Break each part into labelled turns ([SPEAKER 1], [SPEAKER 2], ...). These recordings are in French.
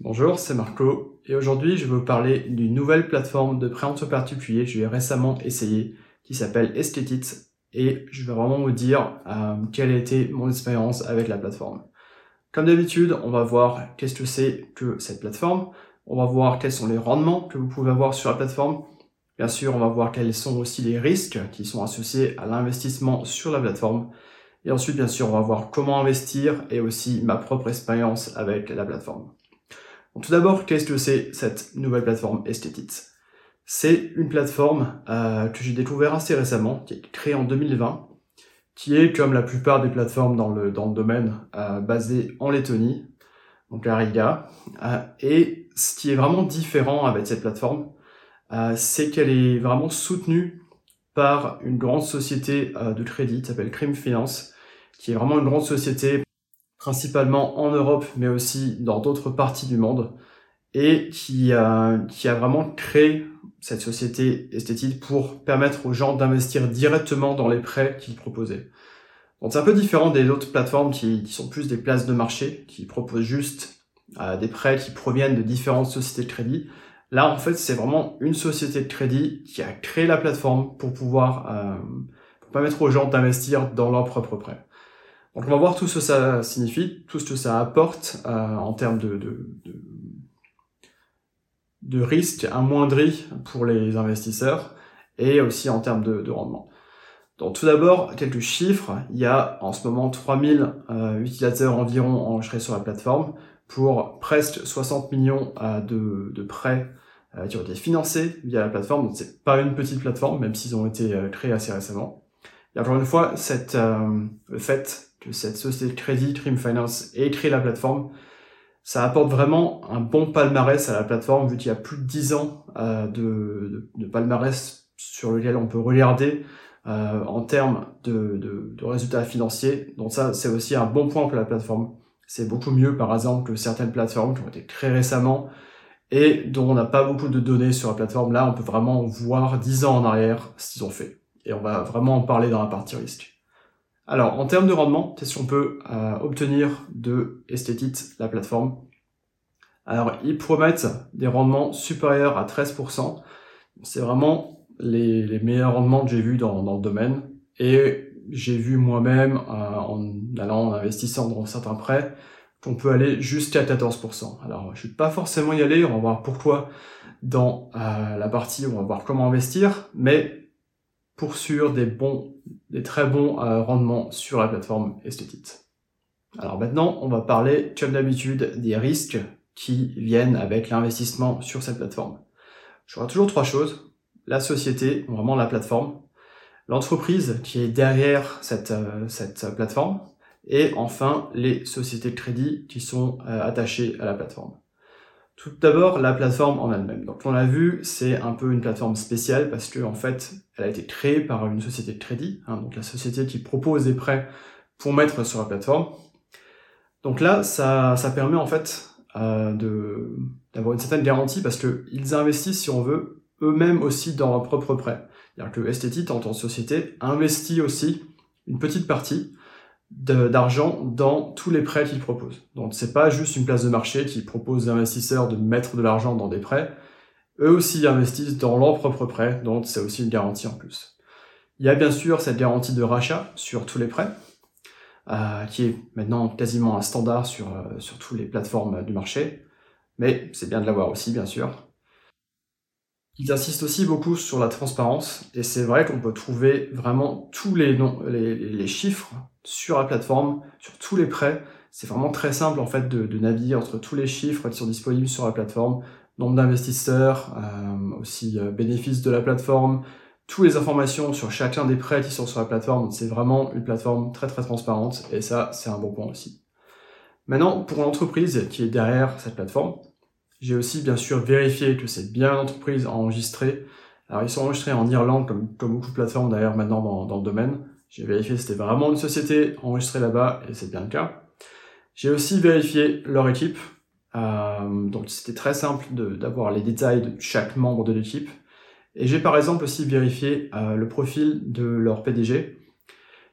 [SPEAKER 1] Bonjour, c'est Marco et aujourd'hui je vais vous parler d'une nouvelle plateforme de prêt entre particuliers que j'ai récemment essayé qui s'appelle Estetit et je vais vraiment vous dire euh, quelle a été mon expérience avec la plateforme. Comme d'habitude, on va voir qu'est-ce que c'est que cette plateforme, on va voir quels sont les rendements que vous pouvez avoir sur la plateforme, bien sûr on va voir quels sont aussi les risques qui sont associés à l'investissement sur la plateforme et ensuite bien sûr on va voir comment investir et aussi ma propre expérience avec la plateforme tout d'abord, qu'est-ce que c'est cette nouvelle plateforme Estetits C'est une plateforme euh, que j'ai découvert assez récemment, qui est créée en 2020, qui est comme la plupart des plateformes dans le, domaine euh, basée en Lettonie, donc à Riga. Euh, et ce qui est vraiment différent avec cette plateforme, c'est qu'elle est vraiment soutenue par une grande société de crédit qui s'appelle Crime Finance, qui est vraiment une grande société principalement en Europe, mais aussi dans d'autres parties du monde, et qui, a, vraiment créé cette société esthétique pour permettre aux gens d'investir directement dans les prêts qu'il proposait. Donc c'est un peu différent des autres plateformes qui, qui, sont plus des places de marché, qui proposent juste euh, des prêts qui proviennent de différentes sociétés de crédit. Là, en fait, c'est vraiment une société de crédit qui a créé la plateforme pour pouvoir euh, pour permettre aux gens d'investir dans leurs propres prêts. Donc on va voir tout ce que ça signifie, tout ce que ça apporte euh, en termes de, de, de, risque amoindri pour les investisseurs et aussi en termes de, de rendement. Donc tout d'abord, quelques chiffres. Il y a en ce moment 3000 euh, utilisateurs environ enregistrés sur la plateforme pour presque 60 millions euh, de, de, prêts euh, qui ont été financés via la plateforme. Donc c'est pas une petite plateforme, même s'ils ont été euh, créés assez récemment. Et encore une fois, cette, euh, le fait que cette société de crédit, Trim Finance, ait créé la plateforme, ça apporte vraiment un bon palmarès à la plateforme, vu qu'il y a plus de 10 ans euh, de, palmarès sur lequel on peut regarder euh, en termes de, de, de, résultats financiers. Donc ça, c'est aussi un bon point pour la plateforme. C'est beaucoup mieux, par exemple, que certaines plateformes qui ont été créées récemment et dont on n'a pas beaucoup de données sur la plateforme. Là, on peut vraiment voir 10 ans en arrière ce qu'ils ont fait. Et on va vraiment en parler dans la partie risque. Alors, en termes de rendement, qu'est-ce qu'on peut euh, obtenir de Estetit, la plateforme? Alors, ils promettent des rendements supérieurs à 13%. C'est vraiment les, meilleurs rendements que j'ai vus dans, dans, le domaine. Et j'ai vu moi-même, euh, en allant en investissant dans certains prêts, qu'on peut aller jusqu'à 14%. Alors, je ne vais pas forcément y aller, on va voir pourquoi dans euh, la partie où on va voir comment investir, mais pour sûr des bons, des très bons euh, rendements sur la plateforme Estetit. Alors maintenant, on va parler, comme d'habitude, des risques qui viennent avec l'investissement sur cette plateforme. J'aurai toujours trois choses. La société, vraiment la plateforme, l'entreprise qui est derrière cette, euh, cette plateforme, et enfin les sociétés de crédit qui sont euh, attachées à la plateforme. Tout d'abord, la plateforme en elle-même. Donc, on l'a vu, c'est un peu une plateforme spéciale parce que, en fait, elle a été créée par une société de crédit, hein, donc la société qui propose des prêts pour mettre sur la plateforme. Donc là, ça, ça permet en fait euh, d'avoir une certaine garantie parce que ils investissent, si on veut, eux-mêmes aussi dans leurs propres prêts. C'est-à-dire que Estetit, en tant que société, investit aussi une petite partie d'argent dans tous les prêts qu'ils proposent. Donc c'est pas juste une place de marché qui propose aux investisseurs de mettre de l'argent dans des prêts. Eux aussi investissent dans leurs propres prêts, donc c'est aussi une garantie en plus. Il y a bien sûr cette garantie de rachat sur tous les prêts, euh, qui est maintenant quasiment un standard sur, euh, sur toutes les plateformes du marché, mais c'est bien de l'avoir aussi bien sûr. Ils insistent aussi beaucoup sur la transparence, et c'est vrai qu'on peut trouver vraiment tous les, noms, les, chiffres sur la plateforme, sur tous les prêts. C'est vraiment très simple en fait de, de, naviguer entre tous les chiffres qui sont disponibles sur la plateforme, nombre d'investisseurs, euh, aussi euh, bénéfices de la plateforme, toutes les informations sur chacun des prêts qui sont sur la plateforme. C'est vraiment une plateforme très très transparente, et ça c'est un bon point aussi. Maintenant, pour l'entreprise qui est derrière cette plateforme, j'ai aussi bien sûr vérifié que c'est bien l'entreprise enregistrée. Alors ils sont enregistrés en Irlande comme, comme beaucoup de plateformes d'ailleurs maintenant dans, dans, le domaine. J'ai vérifié que c'était vraiment une société enregistrée là-bas et c'est bien le cas. J'ai aussi vérifié leur équipe. Euh, donc c'était très simple d'avoir les détails de chaque membre de l'équipe. Et j'ai par exemple aussi vérifié euh, le profil de leur PDG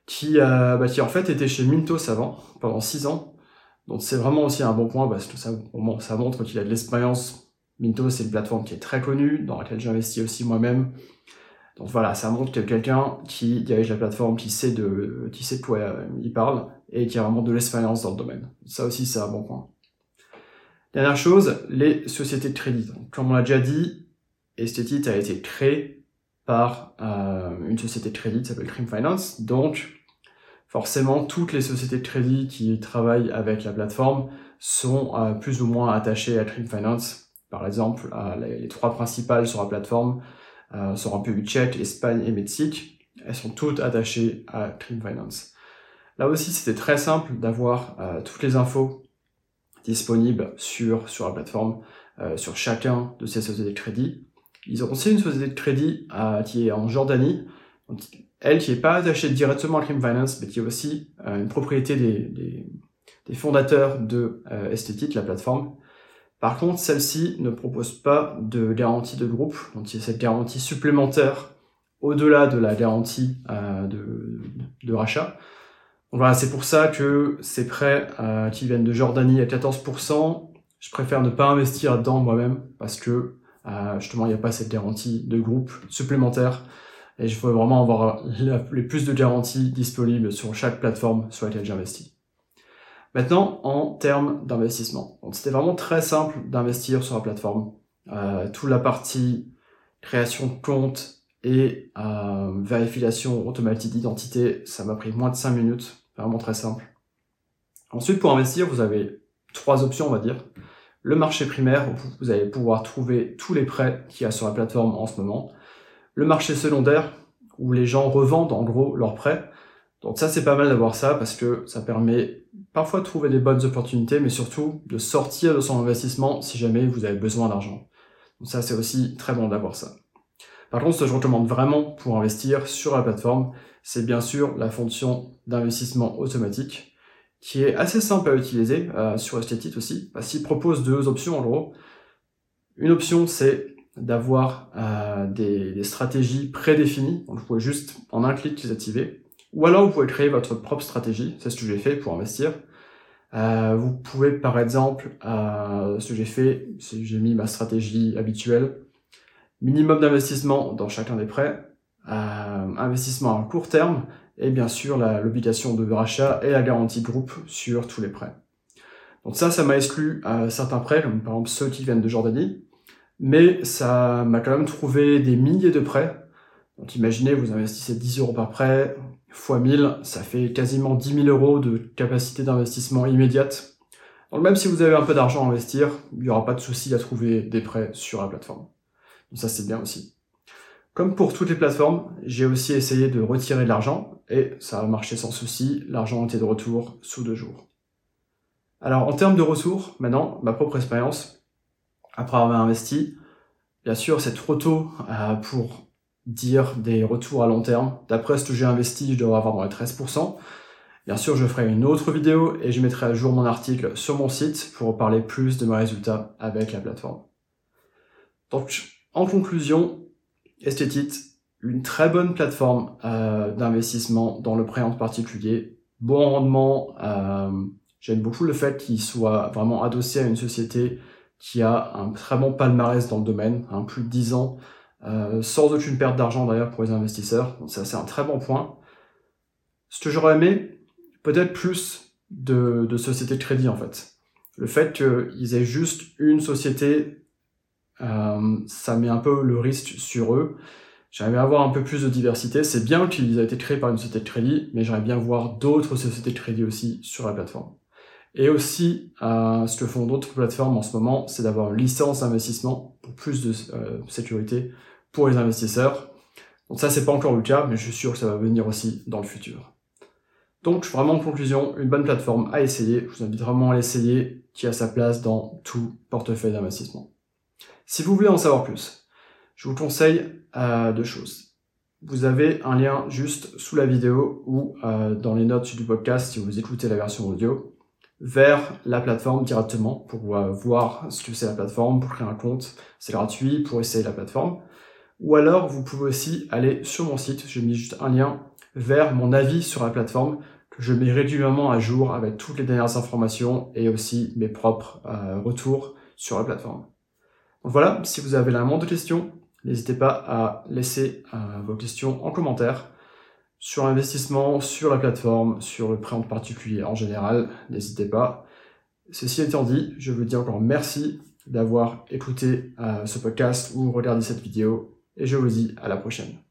[SPEAKER 1] qui, euh, bah, qui en fait était chez Mintos avant, pendant 6 ans, Donc c'est vraiment aussi un bon point parce que ça, ça montre qu'il a de l'expérience. Minto, c'est une plateforme qui est très connue, dans laquelle j'investis aussi moi-même. Donc voilà, ça montre que quelqu'un qui dirige la plateforme, qui sait de, qui sait de quoi il parle et qui a vraiment de l'expérience dans le domaine. Ça aussi, c'est un bon point. Dernière chose, les sociétés de crédit. comme on l'a déjà dit, Estetit a été créé par euh, une société de crédit qui s'appelle Cream Finance. Donc, forcément, toutes les sociétés de crédit qui travaillent avec la plateforme sont euh, plus ou moins attachées à Cream Finance. Par exemple, euh, les, trois principales sur la plateforme sont un peu Tchèque, Espagne et Mexique. Elles sont toutes attachées à Cream Finance. Là aussi, c'était très simple d'avoir toutes les infos disponibles sur, sur la plateforme, sur chacun de ces sociétés de crédit. Ils ont aussi une société de crédit euh, qui est en Jordanie, elle qui n'est pas attachée directement à Crime Finance, mais qui est aussi euh, une propriété des, fondateurs de euh, la plateforme. Par contre, celle-ci ne propose pas de garantie de groupe, donc il y a cette garantie supplémentaire au-delà de la garantie euh, de, rachat. Voilà, c'est pour ça que ces prêts qui viennent de Jordanie à 14%, je préfère ne pas investir dedans moi-même parce que euh, justement, il n'y a pas cette garantie de groupe supplémentaire. Et je veux vraiment avoir les plus de garanties disponibles sur chaque plateforme sur laquelle j'investis. Maintenant, en termes d'investissement. C'était vraiment très simple d'investir sur la plateforme. Euh, toute la partie création de compte et euh, vérification automatique d'identité, ça m'a pris moins de 5 minutes. Vraiment très simple. Ensuite, pour investir, vous avez trois options, on va dire le marché primaire, vous allez pouvoir trouver tous les prêts qu'il y a sur la plateforme en ce moment. Le marché secondaire, où les gens revendent en gros leurs prêts. Donc ça, c'est pas mal d'avoir ça parce que ça permet parfois de trouver des bonnes opportunités, mais surtout de sortir de son investissement si jamais vous avez besoin d'argent. Donc ça, c'est aussi très bon d'avoir ça. Par contre, ce que je recommande vraiment pour investir sur la plateforme, c'est bien sûr la fonction d'investissement automatique qui est assez simple à utiliser euh, sur Estetit aussi, parce qu'il propose deux options en gros. Une option, c'est d'avoir euh, des, stratégies prédéfinies, donc vous pouvez juste en un clic les activer, ou alors vous pouvez créer votre propre stratégie, c'est ce que j'ai fait pour investir. Euh, vous pouvez par exemple, ce que j'ai fait, c'est j'ai mis ma stratégie habituelle, minimum d'investissement dans chacun des prêts, investissement à court terme, et bien sûr l'obligation de rachat et la garantie de groupe sur tous les prêts. Donc ça, ça m'a exclu euh, certains prêts, comme par exemple ceux qui viennent de Jordanie, mais ça m'a quand même trouvé des milliers de prêts. Donc imaginez, vous investissez 10 euros par prêt, fois 1000, ça fait quasiment 10 000 euros de capacité d'investissement immédiate. Donc même si vous avez un peu d'argent à investir, il n'y aura pas de souci à trouver des prêts sur la plateforme. Donc ça c'est bien aussi. Comme pour toutes les plateformes, j'ai aussi essayé de retirer de l'argent et ça a marché sans souci. L'argent était de retour sous deux jours. Alors en termes de retour, maintenant, ma propre expérience, après avoir investi, bien sûr c'est trop tôt euh, pour dire des retours à long terme. D'après ce que j'ai investi, je devrais avoir dans les 13%. Bien sûr, je ferai une autre vidéo et je mettrai à jour mon article sur mon site pour parler plus de mes résultats avec la plateforme. Donc, en conclusion, Estetit, une très bonne plateforme euh, d'investissement dans le prêt en particulier. Bon rendement, euh, j'aime beaucoup le fait qu'il soit vraiment adossé à une société qui a un très bon palmarès dans le domaine, hein, plus de 10 ans, euh, sans aucune perte d'argent d'ailleurs pour les investisseurs. Donc ça c'est un très bon point. Ce que j'aurais aimé, peut-être plus de, sociétés de crédit en fait. Le fait qu'ils aient juste une société euh, ça met un peu le risque sur eux. J'aimerais avoir un peu plus de diversité. C'est bien qu'ils aient été créés par une société de crédit, mais j'aimerais bien voir d'autres sociétés de crédit aussi sur la plateforme. Et aussi, euh, ce que font d'autres plateformes en ce moment, c'est d'avoir une licence d'investissement pour plus de euh, sécurité pour les investisseurs. Donc ça, c'est pas encore le cas, mais je suis sûr que ça va venir aussi dans le futur. Donc, vraiment en conclusion, une bonne plateforme à essayer. Je vous invite vraiment à l'essayer, qui a sa place dans tout portefeuille d'investissement. Si vous voulez en savoir plus, je vous conseille euh, deux choses. Vous avez un lien juste sous la vidéo ou euh, dans les notes du podcast si vous écoutez la version audio vers la plateforme directement pour voir ce que c'est la plateforme, pour créer un compte, c'est gratuit pour essayer la plateforme. Ou alors vous pouvez aussi aller sur mon site, j'ai mis juste un lien vers mon avis sur la plateforme que je mets régulièrement à jour avec toutes les dernières informations et aussi mes propres euh, retours sur la plateforme. Donc voilà, si vous avez la moindre question, n'hésitez pas à laisser euh, vos questions en commentaire sur l'investissement, sur la plateforme, sur le prêt en particulier en général, n'hésitez pas. Ceci étant dit, je vous dis encore merci d'avoir écouté euh, ce podcast ou regardé cette vidéo et je vous dis à la prochaine.